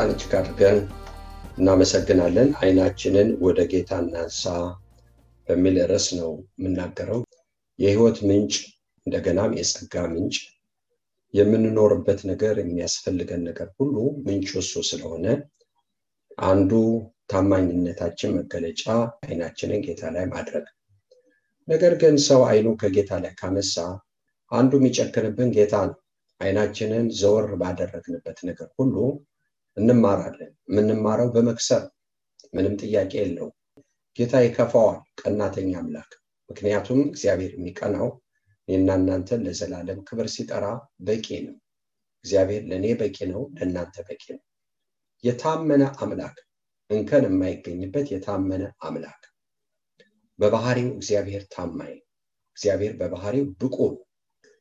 ጌታን እጅግ አድርገን እናመሰግናለን። አይናችንን ወደ ጌታ እናንሳ በሚል ርዕስ ነው የምናገረው። የህይወት ምንጭ እንደገናም የጸጋ ምንጭ የምንኖርበት ነገር የሚያስፈልገን ነገር ሁሉ ምንጩ እሱ ስለሆነ አንዱ ታማኝነታችን መገለጫ አይናችንን ጌታ ላይ ማድረግ። ነገር ግን ሰው አይኑ ከጌታ ላይ ካነሳ አንዱ የሚጨክንብን ጌታ ነው። አይናችንን ዘወር ባደረግንበት ነገር ሁሉ እንማራለን። የምንማረው በመክሰር ምንም ጥያቄ የለውም። ጌታ ይከፋዋል፣ ቀናተኛ አምላክ። ምክንያቱም እግዚአብሔር የሚቀናው እኔና እናንተን ለዘላለም ክብር ሲጠራ በቂ ነው። እግዚአብሔር ለእኔ በቂ ነው፣ ለእናንተ በቂ ነው። የታመነ አምላክ፣ እንከን የማይገኝበት የታመነ አምላክ። በባህሪው እግዚአብሔር ታማኝ፣ እግዚአብሔር በባህሪው ብቁ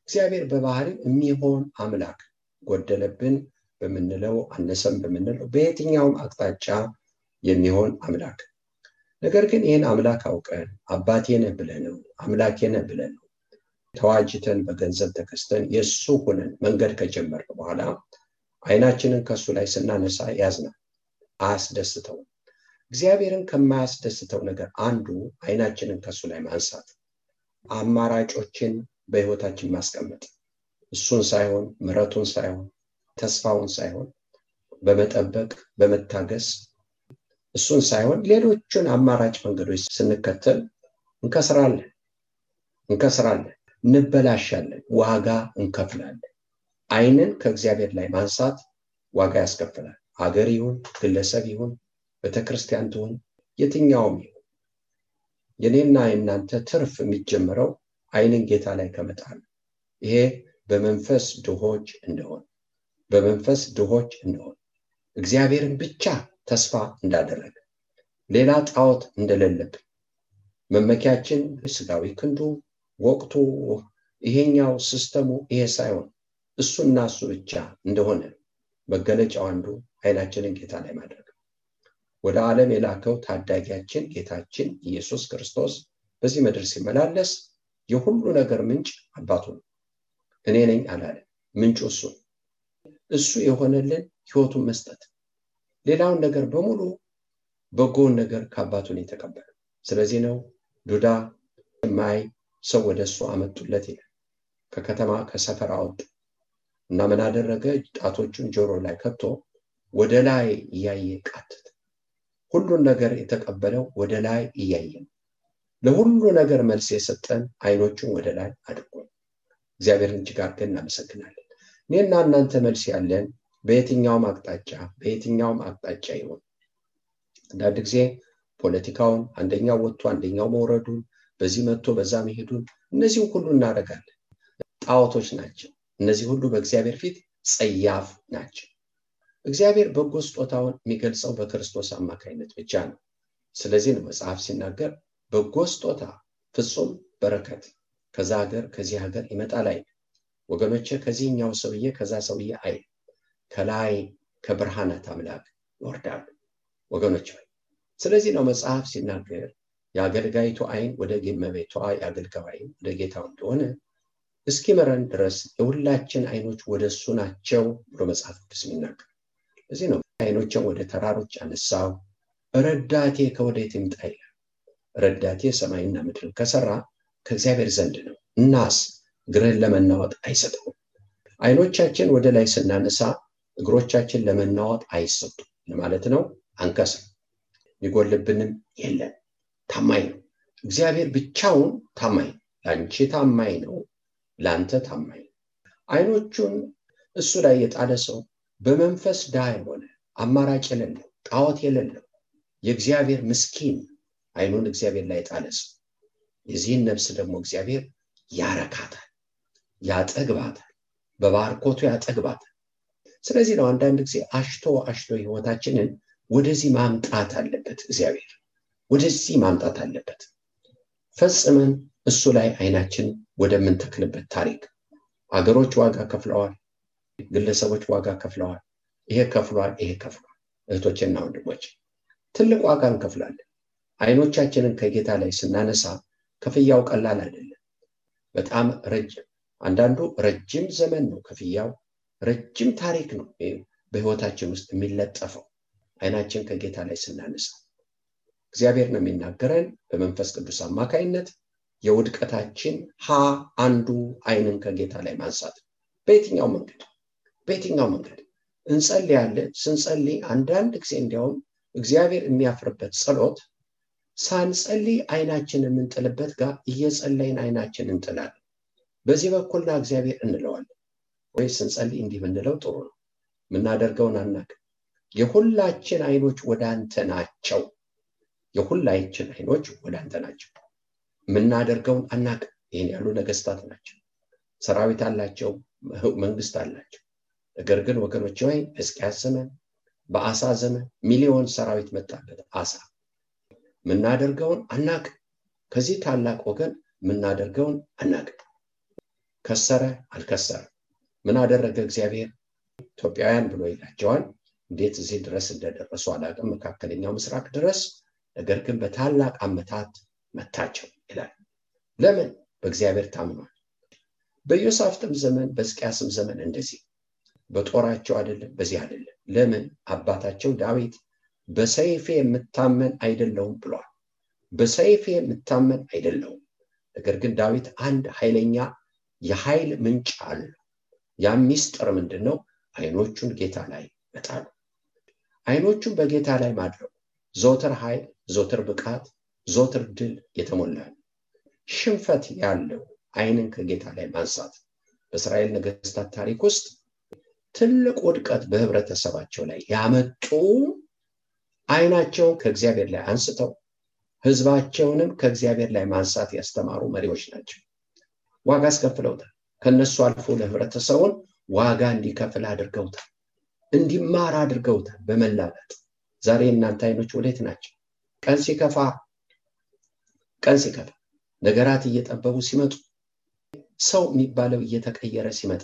እግዚአብሔር በባህሪው የሚሆን አምላክ ጎደለብን በምንለው አነሰም በምንለው በየትኛውም አቅጣጫ የሚሆን አምላክ። ነገር ግን ይህን አምላክ አውቀን አባቴ ነህ ብለነው አምላኬ ነህ ብለነው ተዋጅተን በገንዘብ ተከስተን የእሱ ሁነን መንገድ ከጀመርን በኋላ አይናችንን ከእሱ ላይ ስናነሳ ያዝናል፣ አያስደስተውም። እግዚአብሔርን ከማያስደስተው ነገር አንዱ አይናችንን ከእሱ ላይ ማንሳት፣ አማራጮችን በህይወታችን ማስቀመጥ እሱን ሳይሆን ምረቱን ሳይሆን ተስፋውን ሳይሆን በመጠበቅ በመታገስ እሱን ሳይሆን ሌሎችን አማራጭ መንገዶች ስንከተል እንከስራለን እንከስራለን፣ እንበላሻለን፣ ዋጋ እንከፍላለን። አይንን ከእግዚአብሔር ላይ ማንሳት ዋጋ ያስከፍላል። ሀገር ይሁን ግለሰብ ይሁን ቤተክርስቲያን ትሁን የትኛውም ይሁን የኔና የእናንተ ትርፍ የሚጀምረው አይንን ጌታ ላይ ከመጣል ይሄ በመንፈስ ድሆች እንደሆን በመንፈስ ድሆች እንደሆን እግዚአብሔርን ብቻ ተስፋ እንዳደረገ ሌላ ጣዖት እንደሌለብን መመኪያችን ስጋዊ ክንዱ ወቅቱ ይሄኛው ሲስተሙ ይሄ ሳይሆን እሱና እሱ ብቻ እንደሆነ መገለጫው አንዱ አይናችንን ጌታ ላይ ማድረግ ወደ ዓለም የላከው ታዳጊያችን ጌታችን ኢየሱስ ክርስቶስ በዚህ ምድር ሲመላለስ የሁሉ ነገር ምንጭ አባቱ ነው። እኔ ነኝ አላለም። ምንጩ እሱ እሱ የሆነልን ህይወቱን መስጠት። ሌላውን ነገር በሙሉ በጎውን ነገር ከአባቱን የተቀበለ። ስለዚህ ነው ዱዳ የማይ ሰው ወደ እሱ አመጡለት ይላል። ከከተማ ከሰፈር አወጡ እና ምን አደረገ? ጣቶቹን ጆሮ ላይ ከቶ ወደ ላይ እያየ ቃትት ሁሉን ነገር የተቀበለው ወደ ላይ እያየ ለሁሉ ነገር መልስ የሰጠን አይኖቹን ወደ ላይ አድርጎ እግዚአብሔርን እጅግ አድርገን እናመሰግናለን እኔና እናንተ መልስ ያለን በየትኛውም አቅጣጫ በየትኛውም አቅጣጫ ይሆን አንዳንድ ጊዜ ፖለቲካውን አንደኛው ወጥቶ አንደኛው መውረዱን በዚህ መጥቶ በዛ መሄዱን እነዚህም ሁሉ እናደርጋለን። ጣዖቶች ናቸው። እነዚህ ሁሉ በእግዚአብሔር ፊት ጸያፍ ናቸው። እግዚአብሔር በጎ ስጦታውን የሚገልጸው በክርስቶስ አማካኝነት ብቻ ነው። ስለዚህ ነው መጽሐፍ ሲናገር በጎ ስጦታ ፍጹም በረከት ከዛ ሀገር ከዚህ ሀገር ይመጣ ላይ ወገኖቼ ከዚህኛው ሰውዬ ከዛ ሰውዬ አይ ከላይ ከብርሃናት አምላክ ይወርዳሉ። ወገኖች ሆይ ስለዚህ ነው መጽሐፍ ሲናገር የአገልጋይቱ አይን ወደ መቤቷ የአገልጋዩ አይን ወደ ጌታው እንደሆነ እስኪመረን ድረስ የሁላችን አይኖች ወደ እሱ ናቸው ብሎ መጽሐፍ ቅዱስ የሚናገር። እዚህ ነው አይኖችን ወደ ተራሮች አነሳው። ረዳቴ ከወዴት ይምጣ ረዳቴ ሰማይና ምድርን ከሰራ ከእግዚአብሔር ዘንድ ነው። እናስ እግርህን ለመናወጥ አይሰጠውም አይኖቻችን ወደ ላይ ስናነሳ እግሮቻችን ለመናወጥ አይሰጡም ማለት ነው። አንከስም የሚጎልብንም የለም። ታማኝ ነው። እግዚአብሔር ብቻውን ታማኝ ለአንቺ ታማኝ ነው ለአንተ ታማኝ ነው። አይኖቹን እሱ ላይ የጣለ ሰው በመንፈስ ዳ የሆነ አማራጭ የሌለው ጣዖት የሌለው የእግዚአብሔር ምስኪን አይኑን እግዚአብሔር ላይ የጣለ ሰው። የዚህን ነፍስ ደግሞ እግዚአብሔር ያረካታል ያጠግባታል በባርኮቱ ያጠግባታል ስለዚህ ነው አንዳንድ ጊዜ አሽቶ አሽቶ ህይወታችንን ወደዚህ ማምጣት አለበት እግዚአብሔር። ወደዚህ ማምጣት አለበት። ፈጽመን እሱ ላይ አይናችን ወደምንተክልበት ታሪክ። አገሮች ዋጋ ከፍለዋል ግለሰቦች ዋጋ ከፍለዋል ይሄ ከፍሏል ይሄ ከፍሏል። እህቶችና ወንድሞች ትልቅ ዋጋ እንከፍላለን። አይኖቻችንን ከጌታ ላይ ስናነሳ ክፍያው ቀላል አይደለም። በጣም ረጅም አንዳንዱ ረጅም ዘመን ነው ክፍያው ረጅም ታሪክ ነው በህይወታችን ውስጥ የሚለጠፈው። አይናችን ከጌታ ላይ ስናነሳ እግዚአብሔር ነው የሚናገረን በመንፈስ ቅዱስ አማካይነት የውድቀታችን ሀ አንዱ አይንን ከጌታ ላይ ማንሳት በየትኛው መንገድ? በየትኛው መንገድ? እንጸልያለን። ስንጸልይ አንዳንድ ጊዜ እንዲያውም እግዚአብሔር የሚያፍርበት ጸሎት ሳንጸልይ አይናችን የምንጥልበት ጋር እየጸለይን አይናችን እንጥላለን በዚህ በኩልና እግዚአብሔር እንለዋለን። ወይ ስንጸልይ እንዲህ ብንለው ጥሩ ነው? የምናደርገውን አናቅ የሁላችን አይኖች ወደ አንተ ናቸው። የሁላችን አይኖች ወደ አንተ ናቸው። የምናደርገውን አናቅ ይህን ያሉ ነገስታት ናቸው። ሰራዊት አላቸው መንግስት አላቸው። ነገር ግን ወገኖች ወይ ሕዝቅያስ ዘመን በአሳ ዘመን ሚሊዮን ሰራዊት መጣበት። አሳ የምናደርገውን አናቅ ከዚህ ታላቅ ወገን የምናደርገውን አናቅ ከሰረ አልከሰረ ምን አደረገ እግዚአብሔር? ኢትዮጵያውያን ብሎ ይላቸዋል። እንዴት እዚህ ድረስ እንደደረሱ አላቅም መካከለኛው ምስራቅ ድረስ ነገር ግን በታላቅ አመታት መታቸው ይላል። ለምን? በእግዚአብሔር ታምኗል። በዮሳፍጥም ዘመን በሕዝቅያስም ዘመን እንደዚህ። በጦራቸው አይደለም በዚህ አይደለም። ለምን? አባታቸው ዳዊት በሰይፌ የምታመን አይደለውም ብሏል። በሰይፌ የምታመን አይደለውም ነገር ግን ዳዊት አንድ ኃይለኛ የኃይል ምንጭ አለው ያ ሚስጥር ምንድን ነው አይኖቹን ጌታ ላይ መጣሉ አይኖቹን በጌታ ላይ ማድረጉ ዘውትር ኃይል ዘውትር ብቃት ዘውትር ድል የተሞላ ሽንፈት ያለው አይንን ከጌታ ላይ ማንሳት በእስራኤል ነገስታት ታሪክ ውስጥ ትልቅ ውድቀት በህብረተሰባቸው ላይ ያመጡ አይናቸውን ከእግዚአብሔር ላይ አንስተው ህዝባቸውንም ከእግዚአብሔር ላይ ማንሳት ያስተማሩ መሪዎች ናቸው ዋጋ አስከፍለውታል። ከነሱ አልፎ ለህብረተሰቡን ዋጋ እንዲከፍል አድርገውታል። እንዲማር አድርገውታል። በመላላት ዛሬ እናንተ አይኖች ወዴት ናቸው? ቀን ሲከፋ ቀን ሲከፋ ነገራት እየጠበቡ ሲመጡ ሰው የሚባለው እየተቀየረ ሲመጣ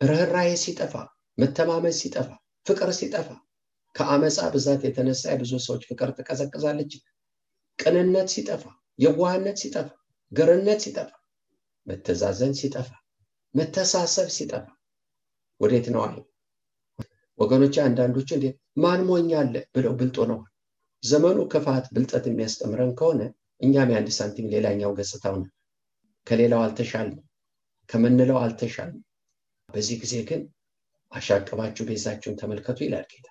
ርኅራዬ ሲጠፋ መተማመን ሲጠፋ ፍቅር ሲጠፋ ከአመፃ ብዛት የተነሳ የብዙ ሰዎች ፍቅር ትቀዘቅዛለች። ቅንነት ሲጠፋ የዋህነት ሲጠፋ ገርነት ሲጠፋ መተዛዘን ሲጠፋ መተሳሰብ ሲጠፋ። ወዴት ነው አይ ወገኖች አንዳንዶቹ እንዴ ማን ሞኛለ ብለው ብልጦ ነዋል ዘመኑ ክፋት ብልጠት የሚያስተምረን ከሆነ እኛም የአንድ ሳንቲም ሌላኛው ገጽታው ነው ከሌላው አልተሻልም ከምንለው አልተሻልም በዚህ ጊዜ ግን አሻቅባችሁ ቤዛችሁን ተመልከቱ ይላል ጌታ።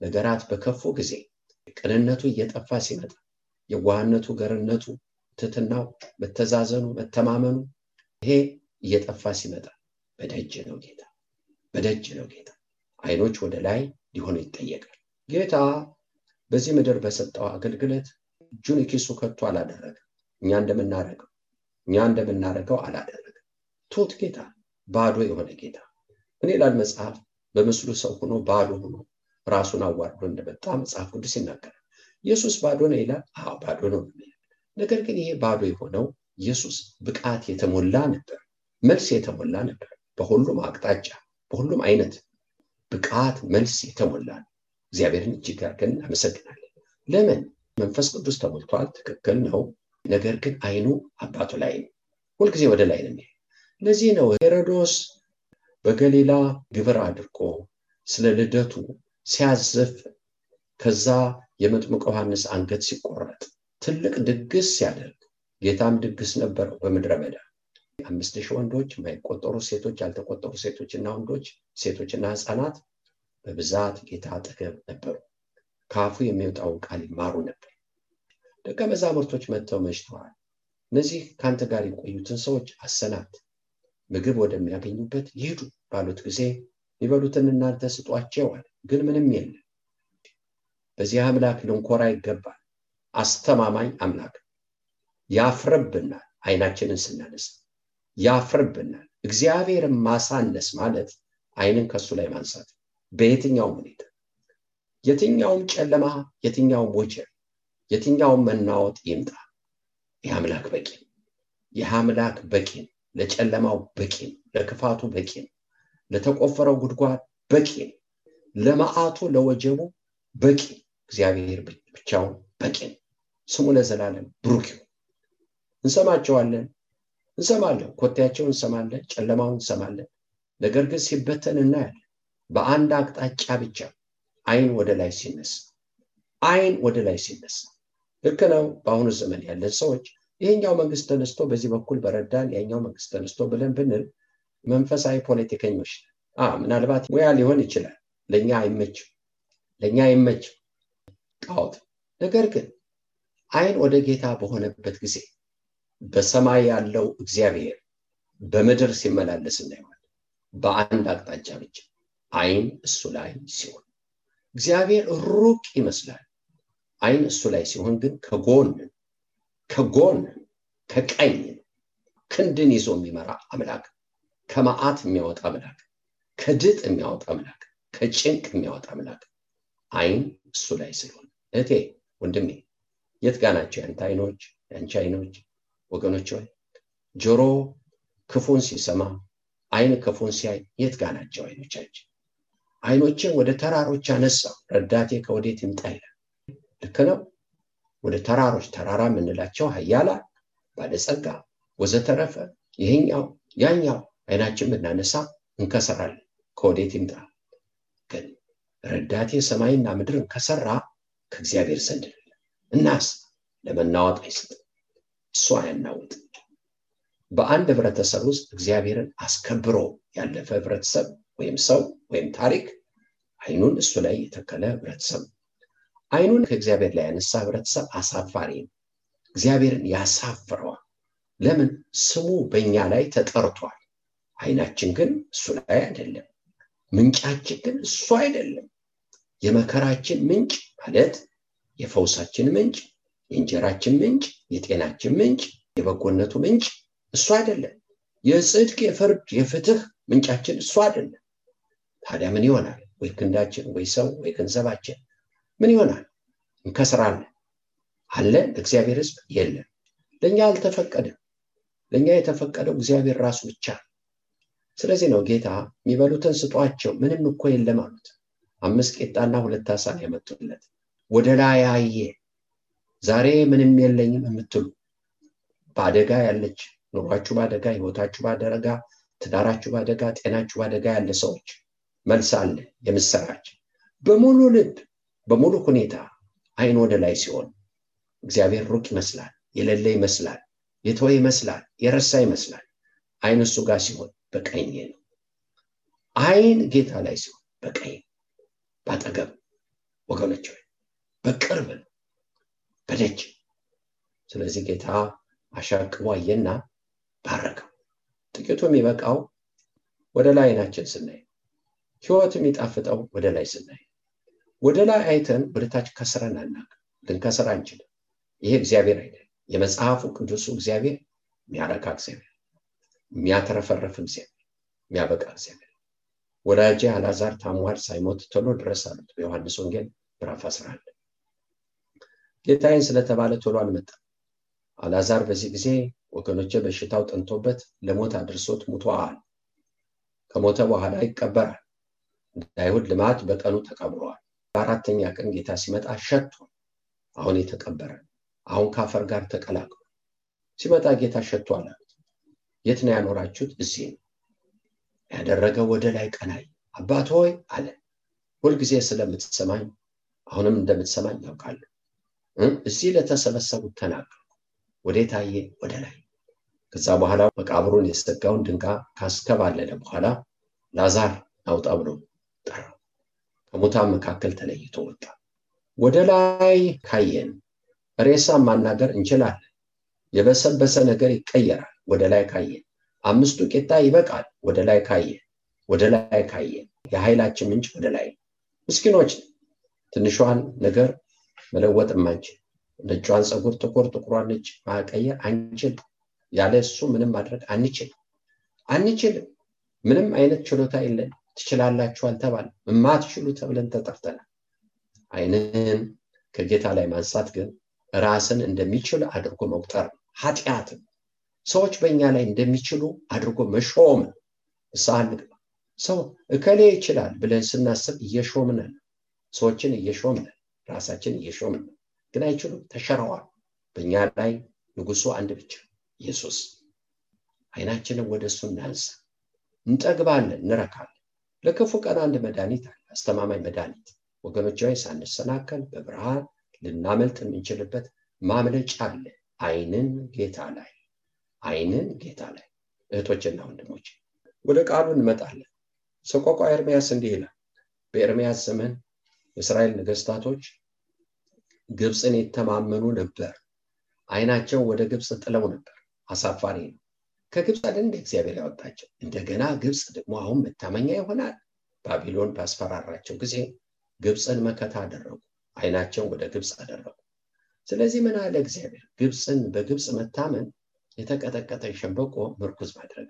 ነገራት በከፉ ጊዜ ቅንነቱ እየጠፋ ሲመጣ የዋህነቱ ገርነቱ ትትናው መተዛዘኑ መተማመኑ ይሄ እየጠፋ ሲመጣ በደጅ ነው ጌታ በደጅ ነው ጌታ። አይኖች ወደ ላይ ሊሆኑ ይጠየቃል። ጌታ በዚህ ምድር በሰጠው አገልግሎት እጁን ኪሱ ከቶ አላደረገ እኛ እንደምናደረገው እኛ እንደምናደረገው አላደረገ ቱት ጌታ ባዶ የሆነ ጌታ። ምን ይላል መጽሐፍ በምስሉ ሰው ሆኖ ባዶ ሆኖ ራሱን አዋርዶ እንደመጣ መጽሐፍ ቅዱስ ይናገራል። ኢየሱስ ባዶ ነው ይላል? አዎ ባዶ ነው ነገር ግን ይሄ ባዶ የሆነው ኢየሱስ ብቃት የተሞላ ነበር መልስ የተሞላ ነበር። በሁሉም አቅጣጫ በሁሉም አይነት ብቃት መልስ የተሞላ እግዚአብሔርን እጅግ አድርገን እናመሰግናለን። ለምን? መንፈስ ቅዱስ ተሞልቷል። ትክክል ነው። ነገር ግን አይኑ አባቱ ላይ ነው። ሁልጊዜ ወደ ላይ ነው። ለዚህ ነው ሄሮዶስ በገሊላ ግብር አድርጎ ስለ ልደቱ ሲያዘፍ ከዛ የመጥምቀ ዮሐንስ አንገት ሲቆረጥ ትልቅ ድግስ ሲያደርግ ጌታም ድግስ ነበረው በምድረ በዳ። አምስት ሺህ ወንዶች የማይቆጠሩ ሴቶች ያልተቆጠሩ ሴቶችና ወንዶች ሴቶችና ህፃናት በብዛት ጌታ አጠገብ ነበሩ። ከአፉ የሚወጣውን ቃል ይማሩ ነበር። ደቀ መዛሙርቶች መጥተው መሽተዋል። እነዚህ ከአንተ ጋር የቆዩትን ሰዎች አሰናት ምግብ ወደሚያገኙበት ይሄዱ ባሉት ጊዜ የሚበሉትን እናንተ ስጧቸዋል ግን ምንም የለም። በዚህ አምላክ ልንኮራ ይገባል። አስተማማኝ አምላክ ያፍርብናል። አይናችንን ስናነሳ ያፍርብናል። እግዚአብሔርን ማሳነስ ማለት አይንን ከሱ ላይ ማንሳት በየትኛውም ሁኔታ የትኛውም ጨለማ የትኛውም ወጀር የትኛውም መናወጥ ይምጣ። ይህ አምላክ በቂ ነው። ይህ አምላክ በቂ ነው። ለጨለማው በቂ ነው። ለክፋቱ በቂ ነው። ለተቆፈረው ጉድጓድ በቂ ነው። ለመዓቱ ለወጀቡ በቂ እግዚአብሔር ብቻውን በቂ ነው። ስሙ ለዘላለም ብሩክ ይሁን እንሰማቸዋለን። እንሰማለን ኮቴያቸውን እንሰማለን ጨለማውን እንሰማለን። ነገር ግን ሲበተን እናያለን። በአንድ አቅጣጫ ብቻ አይን ወደ ላይ ሲነሳ አይን ወደ ላይ ሲነሳ። ልክ ነው። በአሁኑ ዘመን ያለን ሰዎች ይሄኛው መንግስት ተነስቶ በዚህ በኩል በረዳን ያኛው መንግስት ተነስቶ ብለን ብንል መንፈሳዊ ፖለቲከኞች ምናልባት ሙያ ሊሆን ይችላል። ለእኛ አይመችም። ለእኛ አይመችም። ጣዖት። ነገር ግን አይን ወደ ጌታ በሆነበት ጊዜ በሰማይ ያለው እግዚአብሔር በምድር ሲመላለስ እናየዋል በአንድ አቅጣጫ ብቻ አይን እሱ ላይ ሲሆን እግዚአብሔር ሩቅ ይመስላል። አይን እሱ ላይ ሲሆን ግን ከጎን ከጎን ከቀኝ ክንድን ይዞ የሚመራ አምላክ ከመዓት የሚያወጣ አምላክ ከድጥ የሚያወጣ አምላክ ከጭንቅ የሚያወጣ አምላክ አይን እሱ ላይ ስለሆነ። እህቴ ወንድሜ የት ጋ ናቸው ያንተ አይኖች? ያንቺ አይኖች ወገኖች ሆይ ጆሮ ክፉን ሲሰማ አይን ክፉን ሲያይ የት ጋ ናቸው አይኖቻችን? አይኖችን ወደ ተራሮች አነሳው ረዳቴ ከወዴት ይምጣ ይላል። ልክ ነው። ወደ ተራሮች ተራራ የምንላቸው ሀያላ ባለጸጋ ወዘተረፈ ይሄኛው ያኛው አይናችን ብናነሳ እንከሰራለን ከወዴት ይምጣ? ግን ረዳቴ ሰማይና ምድርን ከሰራ ከእግዚአብሔር ዘንድ እናስ ለመናወጥ አይሰጥም እሱ አያናውጥ በአንድ ህብረተሰብ ውስጥ እግዚአብሔርን አስከብሮ ያለፈ ህብረተሰብ ወይም ሰው ወይም ታሪክ አይኑን እሱ ላይ የተከለ ህብረተሰብ። አይኑን ከእግዚአብሔር ላይ ያነሳ ህብረተሰብ አሳፋሪ ነው። እግዚአብሔርን ያሳፍረዋል። ለምን? ስሙ በእኛ ላይ ተጠርቷል። አይናችን ግን እሱ ላይ አይደለም። ምንጫችን ግን እሱ አይደለም። የመከራችን ምንጭ ማለት የፈውሳችን ምንጭ የእንጀራችን ምንጭ የጤናችን ምንጭ የበጎነቱ ምንጭ እሱ አይደለም። የጽድቅ የፍርድ የፍትህ ምንጫችን እሱ አይደለም። ታዲያ ምን ይሆናል? ወይ ክንዳችን ወይ ሰው ወይ ገንዘባችን ምን ይሆናል? እንከስራለን። አለ ለእግዚአብሔር ህዝብ የለም። ለእኛ አልተፈቀደም። ለእኛ የተፈቀደው እግዚአብሔር ራሱ ብቻ ስለዚህ ነው ጌታ የሚበሉትን ስጧቸው ምንም እኮ የለም አሉት። አምስት ቄጣና ሁለት አሳን ያመጡለት። ወደ ላይ አየ ዛሬ ምንም የለኝም የምትሉ በአደጋ ያለች ኑሯችሁ በአደጋ ህይወታችሁ በአደጋ ትዳራችሁ በአደጋ ጤናችሁ በአደጋ ያለ ሰዎች መልስ አለ የምሰራች። በሙሉ ልብ በሙሉ ሁኔታ አይን ወደ ላይ ሲሆን እግዚአብሔር ሩቅ ይመስላል የሌለ ይመስላል የተወ ይመስላል የረሳ ይመስላል። አይን እሱ ጋር ሲሆን በቀኝ ነው። አይን ጌታ ላይ ሲሆን በቀኝ ባጠገብ ወገኖች በቅርብ ነው በደጅ ስለዚህ ጌታ አሻቅቦ አየና ባረከው። ጥቂቱ የሚበቃው ወደ ላይ አይናችን ስናይ ህይወት የሚጣፍጠው ወደ ላይ ስናይ ወደ ላይ አይተን ወደ ታች ከስረን አናቅ ልንከስር አንችልም። ይሄ እግዚአብሔር አይደል የመጽሐፉ ቅዱሱ እግዚአብሔር የሚያረካ እግዚአብሔር የሚያተረፈረፍ እግዚአብሔር የሚያበቃ እግዚአብሔር። ወዳጄ አላዛር ታሟል ሳይሞት ቶሎ ድረስ አሉት በዮሐንስ ወንጌል ምዕራፍ 11 ጌታዬን ስለተባለ ቶሎ አልመጣም አላዛር በዚህ ጊዜ ወገኖቼ በሽታው ጠንቶበት ለሞት አድርሶት ሙቷል። ከሞተ በኋላ ይቀበራል። እንደ ልማድ በቀኑ ተቀብረዋል። በአራተኛ ቀን ጌታ ሲመጣ ሸቷል። አሁን የተቀበረ አሁን ከአፈር ጋር ተቀላቅሎ ሲመጣ ጌታ አሉት። የት ነው ያኖራችሁት? እዚህ ነው ያደረገው። ወደ ላይ ቀናይ አባት ሆይ አለ። ሁልጊዜ ስለምትሰማኝ አሁንም እንደምትሰማኝ ያውቃለሁ። እዚህ ለተሰበሰቡት ተናገርኩ። ወዴት አየ? ወደ ላይ። ከዛ በኋላ መቃብሩን የዘጋውን ድንጋይ ካስከባለለ በኋላ ላዛር አውጣ ብሎ ጠራው። ከሙታን መካከል ተለይቶ ወጣ። ወደ ላይ ካየን ሬሳን ማናገር እንችላለን። የበሰበሰ ነገር ይቀየራል። ወደ ላይ ካየን አምስቱ ቂጣ ይበቃል። ወደ ላይ ካየን ወደ ላይ ካየን የኃይላችን ምንጭ ወደ ላይ ምስኪኖች ትንሿን ነገር መለወጥ የማንችል ነጯን ፀጉር ጥቁር ጥቁሯን ነጭ ማቀየር አንችል። ያለ እሱ ምንም ማድረግ አንችል አንችልም። ምንም አይነት ችሎታ የለን። ትችላላችሁ አልተባለም። የማትችሉ ተብለን ተጠርተናል። አይንን ከጌታ ላይ ማንሳት ግን ራስን እንደሚችል አድርጎ መቁጠር ነው። ኃጢአትም ሰዎች በእኛ ላይ እንደሚችሉ አድርጎ መሾም ንስሐ ሰው እከሌ ይችላል ብለን ስናስብ እየሾምን ነው። ሰዎችን እየሾምን ራሳችን እየሾምን ነው። ግን አይችሉም፣ ተሸረዋል። በእኛ ላይ ንጉሱ አንድ ብቻ ኢየሱስ። አይናችንን ወደ እሱ እናንሳ። እንጠግባለን፣ እንረካለን። ለክፉ ቀን አንድ መድኃኒት አለ፣ አስተማማኝ መድኃኒት ወገኖች ሆይ ሳንሰናከል በብርሃን ልናመልጥ የምንችልበት ማምለጫ አለ። አይንን ጌታ ላይ አይንን ጌታ ላይ እህቶችና ወንድሞች ወደ ቃሉ እንመጣለን። ሰቆቃ ኤርምያስ እንዲህ ይላል። በኤርምያስ ዘመን የእስራኤል ነገስታቶች ግብፅን የተማመኑ ነበር። አይናቸው ወደ ግብፅ ጥለው ነበር። አሳፋሪ ነው። ከግብፅ አይደል እንደ እግዚአብሔር ያወጣቸው። እንደገና ግብፅ ደግሞ አሁን መታመኛ ይሆናል። ባቢሎን ባስፈራራቸው ጊዜ ግብፅን መከታ አደረጉ። አይናቸውን ወደ ግብፅ አደረጉ። ስለዚህ ምን አለ እግዚአብሔር? ግብፅን በግብፅ መታመን የተቀጠቀጠ ሸንበቆ ምርኩዝ ማድረግ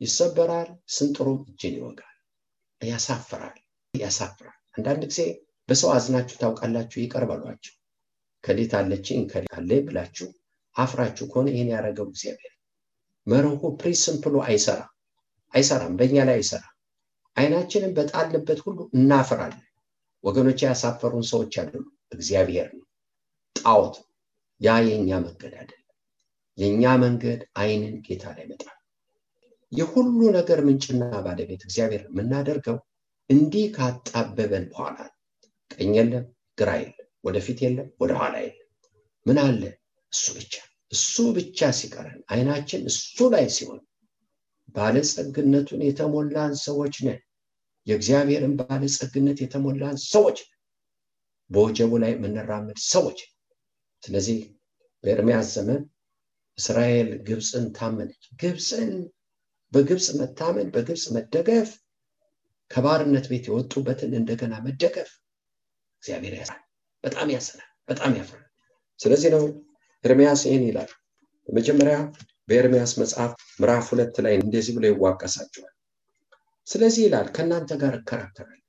ይሰበራል፣ ስንጥሩም እጅን ይወጋል። ያሳፍራል፣ ያሳፍራል። አንዳንድ ጊዜ በሰው አዝናችሁ ታውቃላችሁ? ይቅር እከሊት አለችኝ እከሌ ብላችሁ አፍራችሁ ከሆነ ይህን ያደረገው እግዚአብሔር መርሁ ፕሪንስፕሉ አይሰራም፣ አይሰራም፣ በእኛ ላይ አይሰራም። አይናችንን በጣልንበት ሁሉ እናፍራለን። ወገኖች ያሳፈሩን ሰዎች አይደሉም፣ እግዚአብሔር ነው። ጣዖት ያ የእኛ መንገድ አይደለም። የእኛ መንገድ አይንን ጌታ ላይ መጣል የሁሉ ነገር ምንጭና ባለቤት እግዚአብሔር የምናደርገው እንዲህ ካጣበበን በኋላ ቀኝ የለም ግራ የለም ወደፊት የለም ወደኋላ የለም ምን አለ? እሱ ብቻ እሱ ብቻ ሲቀረን አይናችን እሱ ላይ ሲሆን ባለጸግነቱን የተሞላን ሰዎች ነን። የእግዚአብሔርን ባለጸግነት የተሞላን ሰዎች በወጀቡ ላይ የምንራመድ ሰዎች ስለዚህ በኤርሚያስ ዘመን እስራኤል ግብፅን ታመነች። ግብፅን በግብፅ መታመን በግብፅ መደገፍ ከባርነት ቤት የወጡበትን እንደገና መደገፍ። እግዚአብሔር ያሳል በጣም ያሰናል በጣም ያፍራል። ስለዚህ ነው ኤርሚያስ ይህን ይላል። በመጀመሪያ በኤርሚያስ መጽሐፍ ምዕራፍ ሁለት ላይ እንደዚህ ብሎ ይዋቀሳቸዋል። ስለዚህ ይላል ከእናንተ ጋር እከራከራል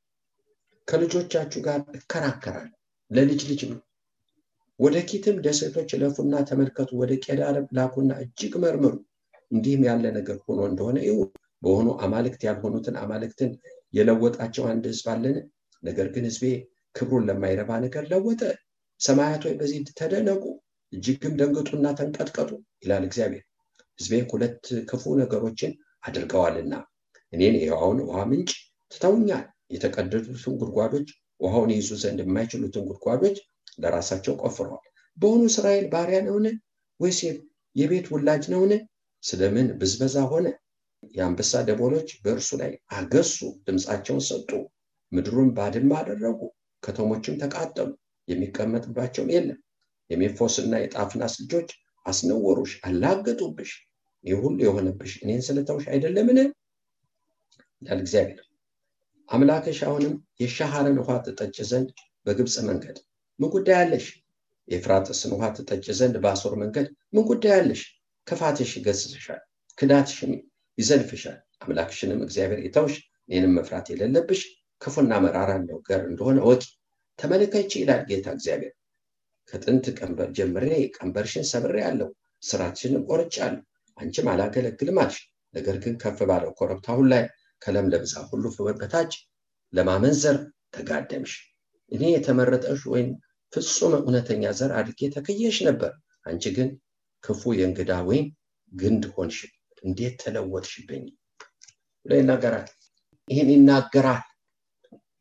ከልጆቻችሁ ጋር እከራከራል ለልጅ ልጅ ነው። ወደ ኪትም ደሴቶች እለፉና ተመልከቱ ወደ ቄዳር ላኩና እጅግ መርምሩ። እንዲህም ያለ ነገር ሆኖ እንደሆነ ይሁ በሆኑ አማልክት ያልሆኑትን አማልክትን የለወጣቸው አንድ ህዝብ አለን? ነገር ግን ህዝቤ ክብሩን ለማይረባ ነገር ለወጠ። ሰማያት ወይ በዚህ ተደነቁ እጅግም ደንግጡና ተንቀጥቀጡ ይላል እግዚአብሔር። ህዝቤ ሁለት ክፉ ነገሮችን አድርገዋልና እኔን የውሃውን ውሃ ምንጭ ትተውኛል። የተቀደዱትን ጉድጓዶች ውሃውን ይይዙ ዘንድ የማይችሉትን ጉድጓዶች ለራሳቸው ቆፍረዋል። በሆኑ እስራኤል ባሪያ ነውን? ወይስ የቤት ውላጅ ነውን? ስለምን ብዝበዛ ሆነ? የአንበሳ ደቦሎች በእርሱ ላይ አገሱ ድምፃቸውን ሰጡ ምድሩን ባድማ አደረጉ ከተሞችም ተቃጠሉ። የሚቀመጥባቸውም የለም። የሜፎስና የጣፍናስ ልጆች አስነወሩሽ አላገጡብሽ። ይህ ሁሉ የሆነብሽ እኔን ስለተውሽ አይደለምን? ያል እግዚአብሔር። አምላክሽ አሁንም የሻሃርን ውሃ ትጠጭ ዘንድ በግብፅ መንገድ ምን ጉዳይ አለሽ? የፍራጥስን ውሃ ትጠጭ ዘንድ በአሶር መንገድ ምን ጉዳይ አለሽ? ክፋትሽ ይገስጽሻል ክዳትሽም ይዘልፍሻል አምላክሽንም እግዚአብሔር የተውሽ እኔንም መፍራት የሌለብሽ ክፉና መራራ ነገር እንደሆነ ወቂ ተመልከች ይላል ጌታ እግዚአብሔር ከጥንት ቀንበር ጀምሬ ቀንበርሽን ሰብሬ ያለው ስራችንን ቆርጫለሁ፣ አንቺም አላገለግልም አልሽ። ነገር ግን ከፍ ባለው ኮረብታ ሁሉ ላይ ከለምለም ዛፍ ሁሉ በታች ለማመንዘር ተጋደምሽ። እኔ የተመረጠሽ ወይም ፍጹም እውነተኛ ዘር አድርጌ ተክየሽ ነበር። አንቺ ግን ክፉ የእንግዳ ወይም ግንድ ሆንሽ። እንዴት ተለወጥሽብኝ ብሎ ይናገራል። ይህን ይናገራል፣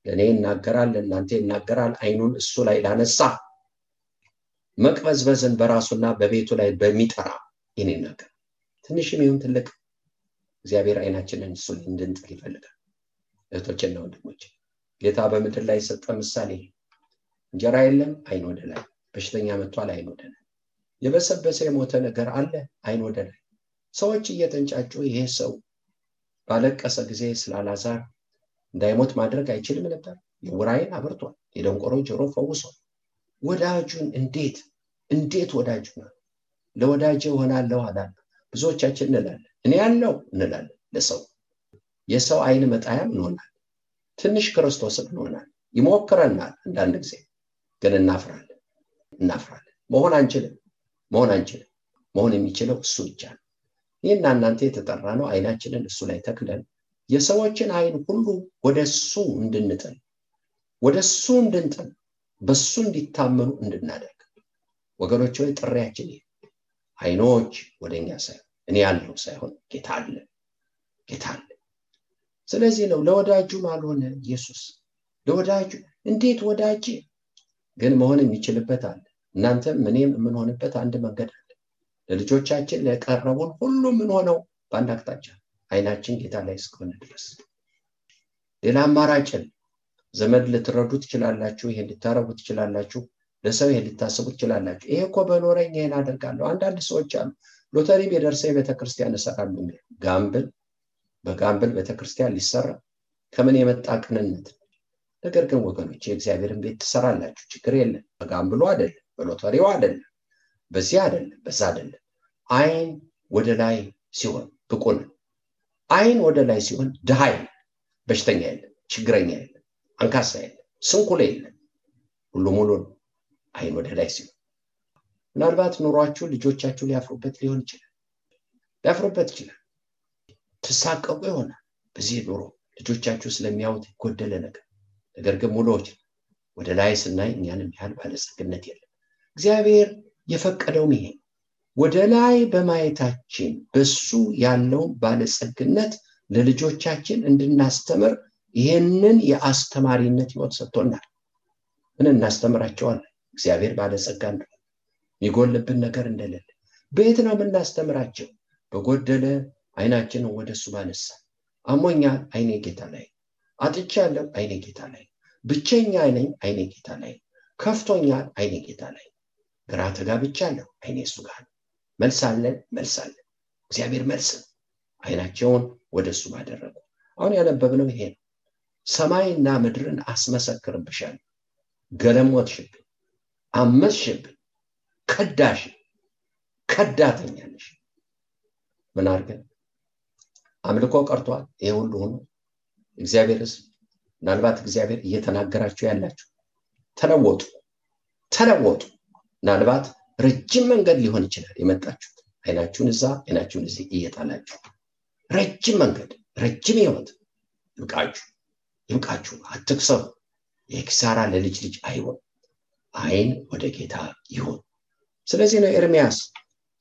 ለእኔ ይናገራል፣ ለእናንተ ይናገራል። አይኑን እሱ ላይ ላነሳ መቅበዝበዝን በራሱና በቤቱ ላይ በሚጠራ ይህን ይናገራል። ትንሽም ይሁን ትልቅ እግዚአብሔር አይናችንን እሱ እንድንጥል ይፈልጋል። እህቶችና ወንድሞች ጌታ በምድር ላይ የሰጠ ምሳሌ እንጀራ የለም፣ አይን ወደ ላይ። በሽተኛ መጥቷል፣ አይን ወደ ላይ። የበሰበሰ የሞተ ነገር አለ፣ አይን ወደ ላይ። ሰዎች እየተንጫጩ ይሄ ሰው ባለቀሰ ጊዜ አልዓዛር እንዳይሞት ማድረግ አይችልም ነበር። የዕውር ዓይን አብርቷል፣ የደንቆሮ ጆሮ ፈውሷል። ወዳጁን እንዴት እንዴት ወዳጁ ለወዳጅ እሆናለሁ አላለ። ብዙዎቻችን እንላለን፣ እኔ ያለው እንላለን ለሰው የሰው አይን መጣያም እንሆናል። ትንሽ ክርስቶስን እንሆናል። ይሞክረናል አንዳንድ ጊዜ ግን እናፍራለን እናፍራለን። መሆን አንችልም መሆን አንችልም። መሆን የሚችለው እሱ ብቻ ነው። ይህና እናንተ የተጠራ ነው። አይናችንን እሱ ላይ ተክለን የሰዎችን አይን ሁሉ ወደ እሱ እንድንጥል ወደ እሱ እንድንጥል በሱ እንዲታመኑ እንድናደርግ ወገኖች ወይ ጥሪያችን ይሄ አይኖች ወደኛ ሳይሆን እኔ ያለው ሳይሆን ጌታ አለ ጌታ አለ። ስለዚህ ነው ለወዳጁም አልሆነ ኢየሱስ ለወዳጁ እንዴት ወዳጅ ግን መሆን የሚችልበት አለ። እናንተም እኔም የምንሆንበት አንድ መንገድ አለ። ለልጆቻችን ለቀረቡን ሁሉ የምንሆነው በአንድ አቅጣጫ አይናችን ጌታ ላይ እስከሆነ ድረስ ሌላ አማራጭን ዘመድ ልትረዱ ትችላላችሁ። ይሄን ልታረጉ ትችላላችሁ። ለሰው ይሄን ልታስቡ ትችላላችሁ። ይሄ እኮ በኖረኝ ይሄን አደርጋለሁ። አንዳንድ ሰዎች አሉ ሎተሪ ቤደርሰኝ ቤተክርስቲያን እሰራሉ ጋምብል በጋምብል ቤተክርስቲያን ሊሰራ ከምን የመጣ ቅንነት ነገር ግን ወገኖች የእግዚአብሔርን ቤት ትሰራላችሁ፣ ችግር የለም። በጋምብሎ አይደለም፣ በሎተሪው አይደለም፣ በዚህ አይደለም፣ በዛ አይደለም። አይን ወደ ላይ ሲሆን ብቁ አይን ወደ ላይ ሲሆን ድሃ የለም፣ በሽተኛ የለም፣ ችግረኛ የለም፣ አንካሳ የለም፣ ስንኩል የለም። ሁሉ ሙሉ አይን ወደ ላይ ሲሆን ምናልባት ኑሯችሁ ልጆቻችሁ ሊያፍሩበት ሊሆን ይችላል፣ ሊያፍሩበት ይችላል። ትሳቀቁ ይሆናል በዚህ ኑሮ ልጆቻችሁ ስለሚያዩት የጎደለ ነገር ነገር ግን ሙሉዎች ወደ ላይ ስናይ እኛንም ያህል ባለጸግነት የለም። እግዚአብሔር የፈቀደውም ይሄ ወደ ላይ በማየታችን በሱ ያለውን ባለጸግነት ለልጆቻችን እንድናስተምር ይህንን የአስተማሪነት ህይወት ሰጥቶናል። ምን እናስተምራቸዋለን? እግዚአብሔር ባለጸጋ እንደሆነ የሚጎልብን ነገር እንደሌለ። በየት ነው የምናስተምራቸው? በጎደለ አይናችንን ወደ እሱ ባነሳ አሞኛል፣ አይኔ ጌታ ላይ። አጥቻለሁ፣ አይኔ ጌታ ላይ። ብቸኛ ነኝ፣ አይኔ ጌታ ላይ። ከፍቶኛል፣ አይኔ ጌታ ላይ። ግራ ተጋብቻለሁ፣ አይኔ እሱ ጋር መልስ አለን፣ መልስ አለን። እግዚአብሔር መልስ ነው። አይናቸውን ወደ እሱ ባደረጉ አሁን ያነበብነው ይሄ ነው። ሰማይና ምድርን አስመሰክርብሻለሁ፣ ገለሞትሽብኝ፣ አመስሽብኝ፣ ከዳሽ፣ ከዳተኛ ነሽ። ምን አድርገን አምልኮ ቀርቷል። ይሄ ሁሉ ሆኖ እግዚአብሔር ህዝብ ምናልባት እግዚአብሔር እየተናገራችሁ ያላችሁ ተለወጡ፣ ተለወጡ። ምናልባት ረጅም መንገድ ሊሆን ይችላል የመጣችሁት አይናችሁን እዛ አይናችሁን እዚህ እየጣላችሁ ረጅም መንገድ ረጅም ህይወት ይብቃችሁ፣ ይብቃችሁ። አትክሰሩ። የኪሳራ ለልጅ ልጅ አይሆን። አይን ወደ ጌታ ይሁን። ስለዚህ ነው ኤርሚያስ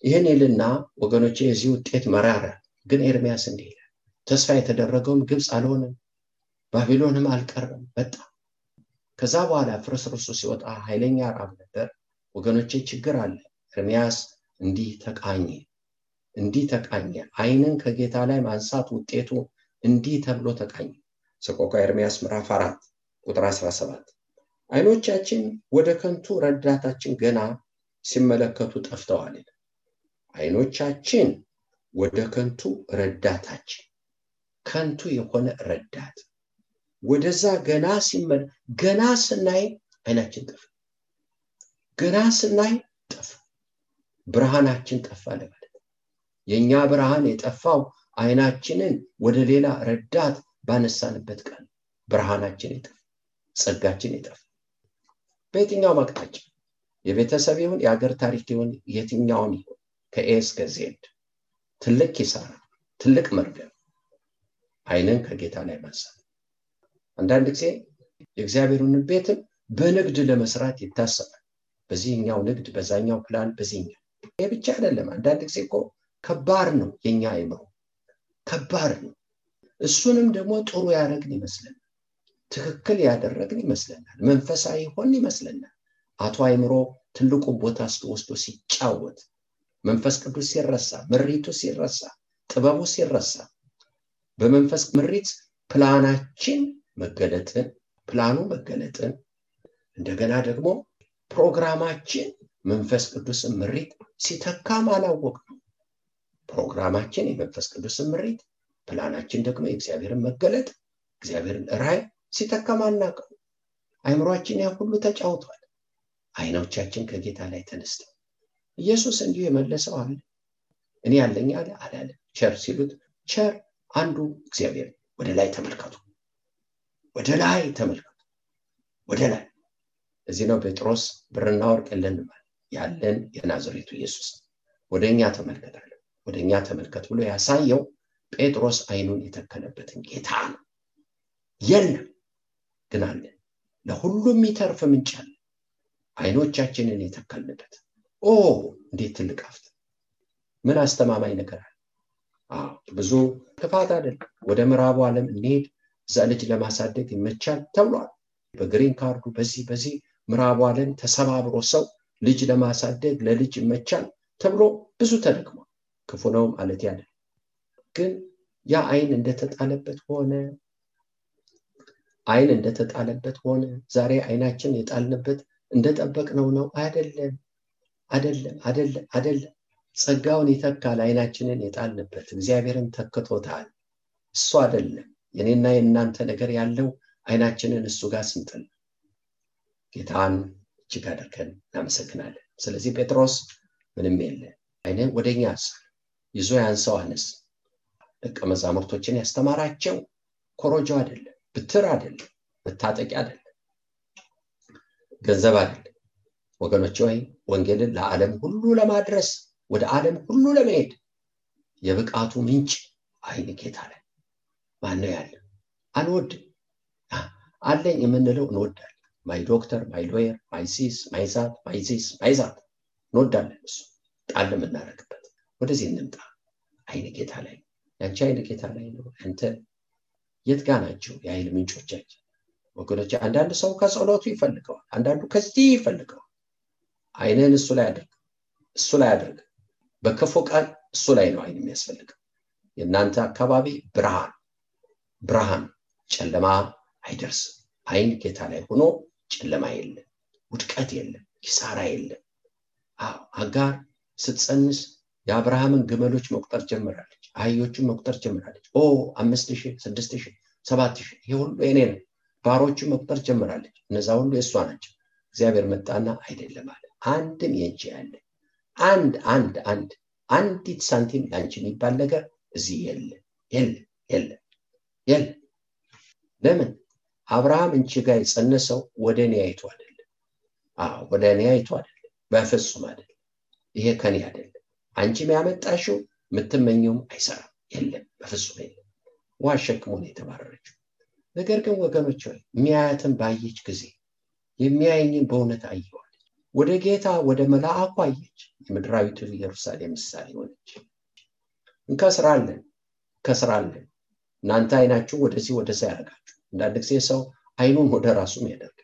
ይህን ይልና ወገኖቼ የዚህ ውጤት መራራ ግን ኤርሚያስ እንዲህ ይላል፣ ተስፋ የተደረገውም ግብፅ አልሆነም፣ ባቢሎንም አልቀረም፣ በጣ ከዛ በኋላ ፍርስርሱ ሲወጣ ኃይለኛ ራብ ነበር። ወገኖቼ ችግር አለ። ኤርሚያስ እንዲህ ተቃኘ፣ እንዲህ ተቃኘ። አይንን ከጌታ ላይ ማንሳት ውጤቱ እንዲህ ተብሎ ተቃኘ። ሰቆቃ ኤርሚያስ ምዕራፍ አራት ቁጥር 17 አይኖቻችን ወደ ከንቱ ረዳታችን ገና ሲመለከቱ ጠፍተዋል። አይኖቻችን ወደ ከንቱ ረዳታችን ከንቱ የሆነ ረዳት ወደዛ ገና ሲመለ ገና ስናይ አይናችን ጠፋ። ገና ስናይ ጠፋ። ብርሃናችን ጠፋ ለማለት የእኛ ብርሃን የጠፋው አይናችንን ወደ ሌላ ረዳት ባነሳንበት ቀን ብርሃናችን የጠፋ ጸጋችን የጠፋ። በየትኛውም አቅጣጫ የቤተሰብ ይሁን የሀገር ታሪክ ይሁን የትኛውም ይሁን ከኤ እስከ ትልቅ ኪሳራ ትልቅ መርገም አይንን ከጌታ ላይ ማንሳት። አንዳንድ ጊዜ የእግዚአብሔርን ቤትም በንግድ ለመስራት ይታሰባል በዚህኛው ንግድ በዛኛው ፕላን በዚህኛው ይህ ብቻ አይደለም። አንዳንድ ጊዜ እኮ ከባድ ነው የኛ አይምሮ። ከባድ ነው። እሱንም ደግሞ ጥሩ ያደረግን ይመስለናል። ትክክል ያደረግን ይመስለናል። መንፈሳዊ ሆን ይመስለናል። አቶ አይምሮ ትልቁ ቦታ ወስዶ ሲጫወት መንፈስ ቅዱስ ሲረሳ ምሪቱ ሲረሳ ጥበቡ ሲረሳ በመንፈስ ምሪት ፕላናችን መገለጥን ፕላኑ መገለጥን እንደገና ደግሞ ፕሮግራማችን መንፈስ ቅዱስን ምሪት ሲተካም አላወቅ ፕሮግራማችን የመንፈስ ቅዱስን ምሪት ፕላናችን ደግሞ የእግዚአብሔርን መገለጥ የእግዚአብሔርን ራዕይ ሲተካም አናቀው አይምሯችን ያ ሁሉ ተጫውቷል። አይኖቻችን ከጌታ ላይ ተነስተው ኢየሱስ እንዲሁ የመለሰው አለ። እኔ ያለኝ አለ አላለ። ቸር ሲሉት ቸር አንዱ እግዚአብሔር። ወደ ላይ ተመልከቱ። ወደ ላይ ተመልከቱ። ወደ ላይ እዚህ ነው ጴጥሮስ ብርና ወርቅ የለንም ያለን የናዝሬቱ ኢየሱስ ወደ እኛ ተመልከታለ ወደ እኛ ተመልከት ብሎ ያሳየው ጴጥሮስ አይኑን የተከለበትን ጌታ ነው። የለም ግን አለ። ለሁሉም የሚተርፍ ምንጭ አለ። አይኖቻችንን የተከልንበት ኦ እንዴት ትልቅ ሀብት ምን አስተማማኝ ነገር አለ! ብዙ ክፋት አይደለም። ወደ ምዕራቡ ዓለም እንሄድ እዛ ልጅ ለማሳደግ ይመቻል ተብሏል። በግሪን ካርዱ በዚህ በዚህ ምዕራቡ ዓለም ተሰባብሮ ሰው ልጅ ለማሳደግ ለልጅ ይመቻል ተብሎ ብዙ ተደግሟል ክፉ ነው ማለት ያለ ግን ያ አይን እንደተጣለበት ሆነ አይን እንደተጣለበት ሆነ ዛሬ አይናችን የጣልንበት እንደጠበቅነው ነው። አይደለም አይደለም አይደለም አይደለም። ጸጋውን ይተካል አይናችንን የጣልንበት። እግዚአብሔርን ተክቶታል። እሱ አይደለም። የኔና የእናንተ ነገር ያለው አይናችንን እሱ ጋር ስንጥል ጌታን እጅግ አድርገን እናመሰግናለን። ስለዚህ ጴጥሮስ ምንም የለ። አይንን ወደኛ ያሳል ይዞ ያንሰው አነስ። ደቀ መዛሙርቶችን ያስተማራቸው ኮሮጆ አይደለም በትር አይደለም መታጠቂያ አይደለም ገንዘብ አይደለም። ወገኖች ወይ ወንጌልን ለዓለም ሁሉ ለማድረስ ወደ ዓለም ሁሉ ለመሄድ የብቃቱ ምንጭ አይን ጌታ ላይ ማነው ያለ አንወድም። አለኝ የምንለው እንወዳለን my doctor my lawyer my this my that my this my that እንወዳለን እሱ። ጣል የምናደርግበት። ወደዚህ እንምጣ። አይን ጌታ ላይ ያንቺ አይን ጌታ ላይ ነው። አንተ የት ጋ ናቸው የኃይል ምንጮቻችን? ወገኖች አንዳንድ ሰው ከጸሎቱ ይፈልገዋል አንዳንዱ ከዚህ ይፈልገዋል። አይንን እሱ ላይ አድርግ እሱ ላይ አድርግ። በክፉ ቀን እሱ ላይ ነው አይን የሚያስፈልገው። የእናንተ አካባቢ ብርሃን ብርሃን ጨለማ አይደርስም። አይን ጌታ ላይ ሆኖ ጨለማ የለም ውድቀት የለም ኪሳራ የለም። አጋር ስትጸንስ የአብርሃምን ግመሎች መቁጠር ጀምራለች አህዮቹን መቁጠር ጀምራለች። ኦ አምስት ሺህ ስድስት ሺህ ሰባት ሺህ ይህ ሁሉ የኔ ነው። ባሮቹን መቁጠር ጀምራለች እነዛ ሁሉ የእሷ ናቸው። እግዚአብሔር መጣና አይደለም አለ። አንድም የንቺ ያለ አንድ አንድ አንድ አንዲት ሳንቲም ለአንቺ የሚባል ነገር እዚህ የለ የለ የለ የለ ለምን አብርሃም እንቺ ጋር የጸነሰው ወደ እኔ አይቶ አይደለም። ወደ እኔ አይቶ አይደለም። በፍጹም አይደለም። ይሄ ከኔ አይደለም። አንቺም ያመጣሽው የምትመኘውም አይሰራም። የለም በፍጹም የለም። ውሃ ሸክሞን የተባረረችው። ነገር ግን ወገኖች ሆይ የሚያያትን ባየች ጊዜ የሚያየኝን በእውነት አየዋለች። ወደ ጌታ ወደ መልአኩ አየች። የምድራዊቱ ኢየሩሳሌም ምሳሌ ሆነች። እንከስራለን እንከስራለን። እናንተ አይናችሁ ወደዚህ ወደዛ ያደርጋችሁ አንዳንድ ጊዜ ሰው አይኑን ወደ ራሱም ያደርግ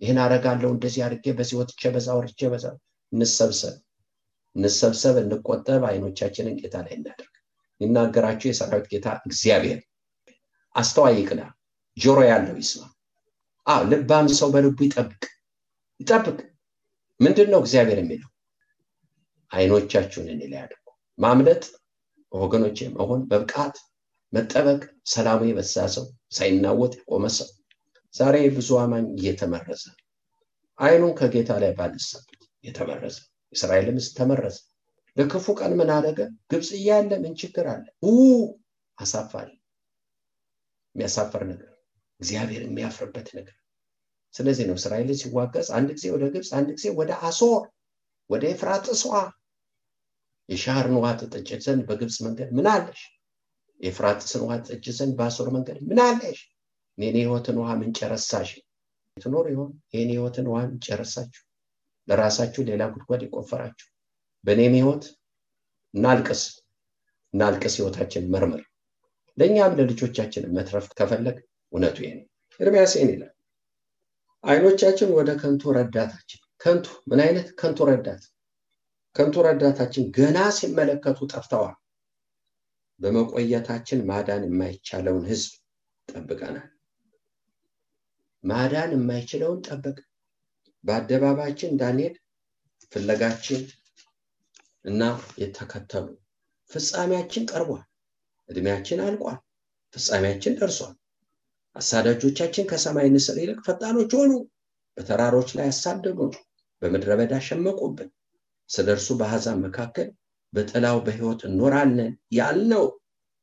ይህን አረጋለሁ እንደዚህ አድርጌ በዚህ ወጥቼ በዛ ወርቼ በዛ እንሰብሰብ እንሰብሰብ እንቆጠብ አይኖቻችንን ጌታ ላይ እናደርግ። ይናገራችሁ የሰራዊት ጌታ እግዚአብሔር አስተዋይ ይቅና ጆሮ ያለው ይስማ። ልባም ሰው በልቡ ይጠብቅ ይጠብቅ። ምንድን ነው እግዚአብሔር የሚለው? አይኖቻችሁን እኔ ላይ አድርጉ። ማምለጥ ወገኖቼ መሆን መብቃት መጠበቅ ሰላሙ የበዛ ሰው ሳይናወጥ የቆመ ሰው። ዛሬ ብዙ አማኝ እየተመረዘ አይኑን ከጌታ ላይ ባነሳበት የተመረዘ እስራኤል ምስት ተመረዘ። ለክፉ ቀን ምን አደረገ? ግብፅ እያለ ምን ችግር አለ? አሳፋሪ የሚያሳፈር ነገር እግዚአብሔር የሚያፍርበት ነገር። ስለዚህ ነው እስራኤል ሲዋቀስ አንድ ጊዜ ወደ ግብፅ አንድ ጊዜ ወደ አሶር ወደ ኤፍራጥስ የሻህርን ውሃ ትጠጭ ዘንድ በግብፅ መንገድ ምን አለሽ? የፍራጥስን ውሃ ትጠጭ ዘንድ በአሶር መንገድ ምን አለሽ? እኔን የህይወትን ውሃ ምንጭ ረሳሽ። ትኖር ይሆን ይህን የህይወትን ውሃ ምንጭ ረሳችሁ? ለራሳችሁ ሌላ ጉድጓድ የቆፈራችሁ በእኔም ህይወት እናልቅስ እናልቅስ፣ ህይወታችን መርምር። ለእኛም ለልጆቻችን መትረፍ ከፈለግ እውነቱ ይሄ ነው። ኤርምያስ ይህን ይላል፣ አይኖቻችን ወደ ከንቱ ረዳታችን ከንቱ ምን አይነት ከንቱ ረዳት ከንቱ ረዳታችን ገና ሲመለከቱ ጠፍተዋል። በመቆየታችን ማዳን የማይቻለውን ህዝብ ጠብቀናል። ማዳን የማይችለውን ጠበቅ በአደባባችን እንዳንሄድ ፍለጋችን እና የተከተሉ ፍጻሜያችን ቀርቧል። እድሜያችን አልቋል። ፍጻሜያችን ደርሷል። አሳዳጆቻችን ከሰማይ ንስር ይልቅ ፈጣኖች ሆኑ። በተራሮች ላይ ያሳደዱን፣ በምድረ በዳ ሸመቁብን። ስለ እርሱ በአሕዛብ መካከል በጥላው በሕይወት እኖራለን ያልነው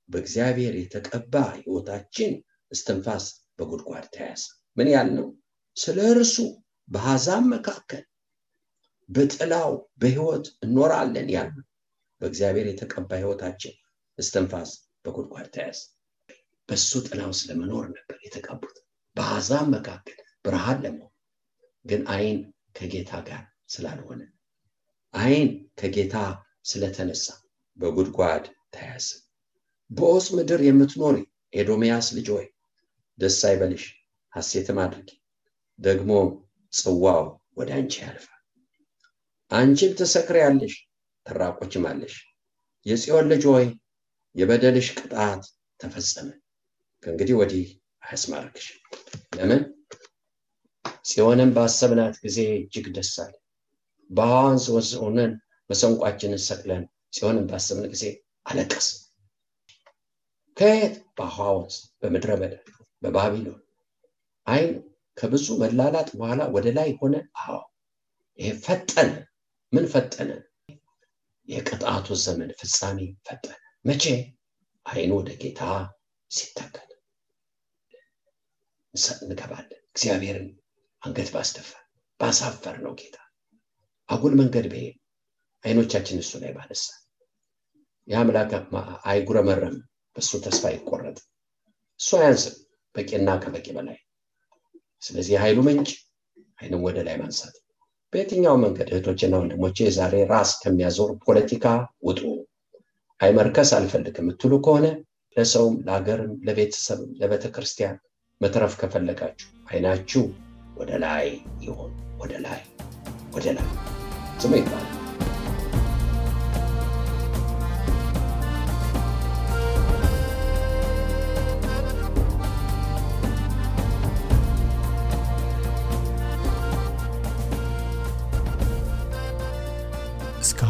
በእግዚአብሔር የተቀባ ሕይወታችን እስትንፋስ በጉድጓድ ተያዘ። ምን ያልነው? ስለ እርሱ በአሕዛብ መካከል በጥላው በሕይወት እኖራለን ያልነው በእግዚአብሔር የተቀባ ሕይወታችን እስትንፋስ በጉድጓድ ተያዘ። በሱ ጥላው ስለመኖር ነበር የተቀቡት በአሕዛብ መካከል ብርሃን ለመሆን ግን አይን ከጌታ ጋር ስላልሆነ አይን ከጌታ ስለተነሳ በጉድጓድ ተያዘ። በዖፅ ምድር የምትኖሪ ኤዶምያስ ልጅ ሆይ ደስ አይበልሽ፣ ሐሴትም አድርጊ፣ ደግሞ ጽዋው ወደ አንቺ ያልፋል። አንቺም ትራቆችም አለሽ። የጽዮን ልጅ ሆይ የበደልሽ ቅጣት ተፈጸመ፣ ከእንግዲህ ወዲህ አያስማርክሽ። ለምን? ጽዮንን ባሰብናት ጊዜ እጅግ ደስ አለ። በሐዋንስ ወንዝ ሆነን መሰንቋችንን ሰቅለን ጽዮንን ባሰብን ጊዜ አለቀስ። ከየት? በውኃ ወንዝ፣ በምድረ በዳ፣ በባቢሎን አይን ከብዙ መላላጥ በኋላ ወደ ላይ ሆነ። አዎ ይሄ ፈጠነ። ምን ፈጠነ? የቅጣቱ ዘመን ፍጻሜ ፈጠነ። መቼ? አይኑ ወደ ጌታ ሲተከል እንገባለን። እግዚአብሔርን አንገት ባስደፋ ባሳፈር ነው ጌታ አጉል መንገድ ብሄድ አይኖቻችን እሱ ላይ ባነሳ የአምላክ አይጉረመረም፣ በእሱ ተስፋ አይቆረጥ። እሱ አያንስም፣ በቂና ከበቂ በላይ። ስለዚህ የኃይሉ ምንጭ አይንም ወደ ላይ ማንሳት። በየትኛው መንገድ እህቶችና ወንድሞቼ ዛሬ ራስ ከሚያዞር ፖለቲካ ውጡ። አይመርከስ አልፈልግም የምትሉ ከሆነ ለሰውም ለሀገርም ለቤተሰብም ለቤተ ክርስቲያን መትረፍ ከፈለጋችሁ አይናችሁ ወደ ላይ ይሆን። ወደ ላይ ወደ ላይ ስሙ ይባላል።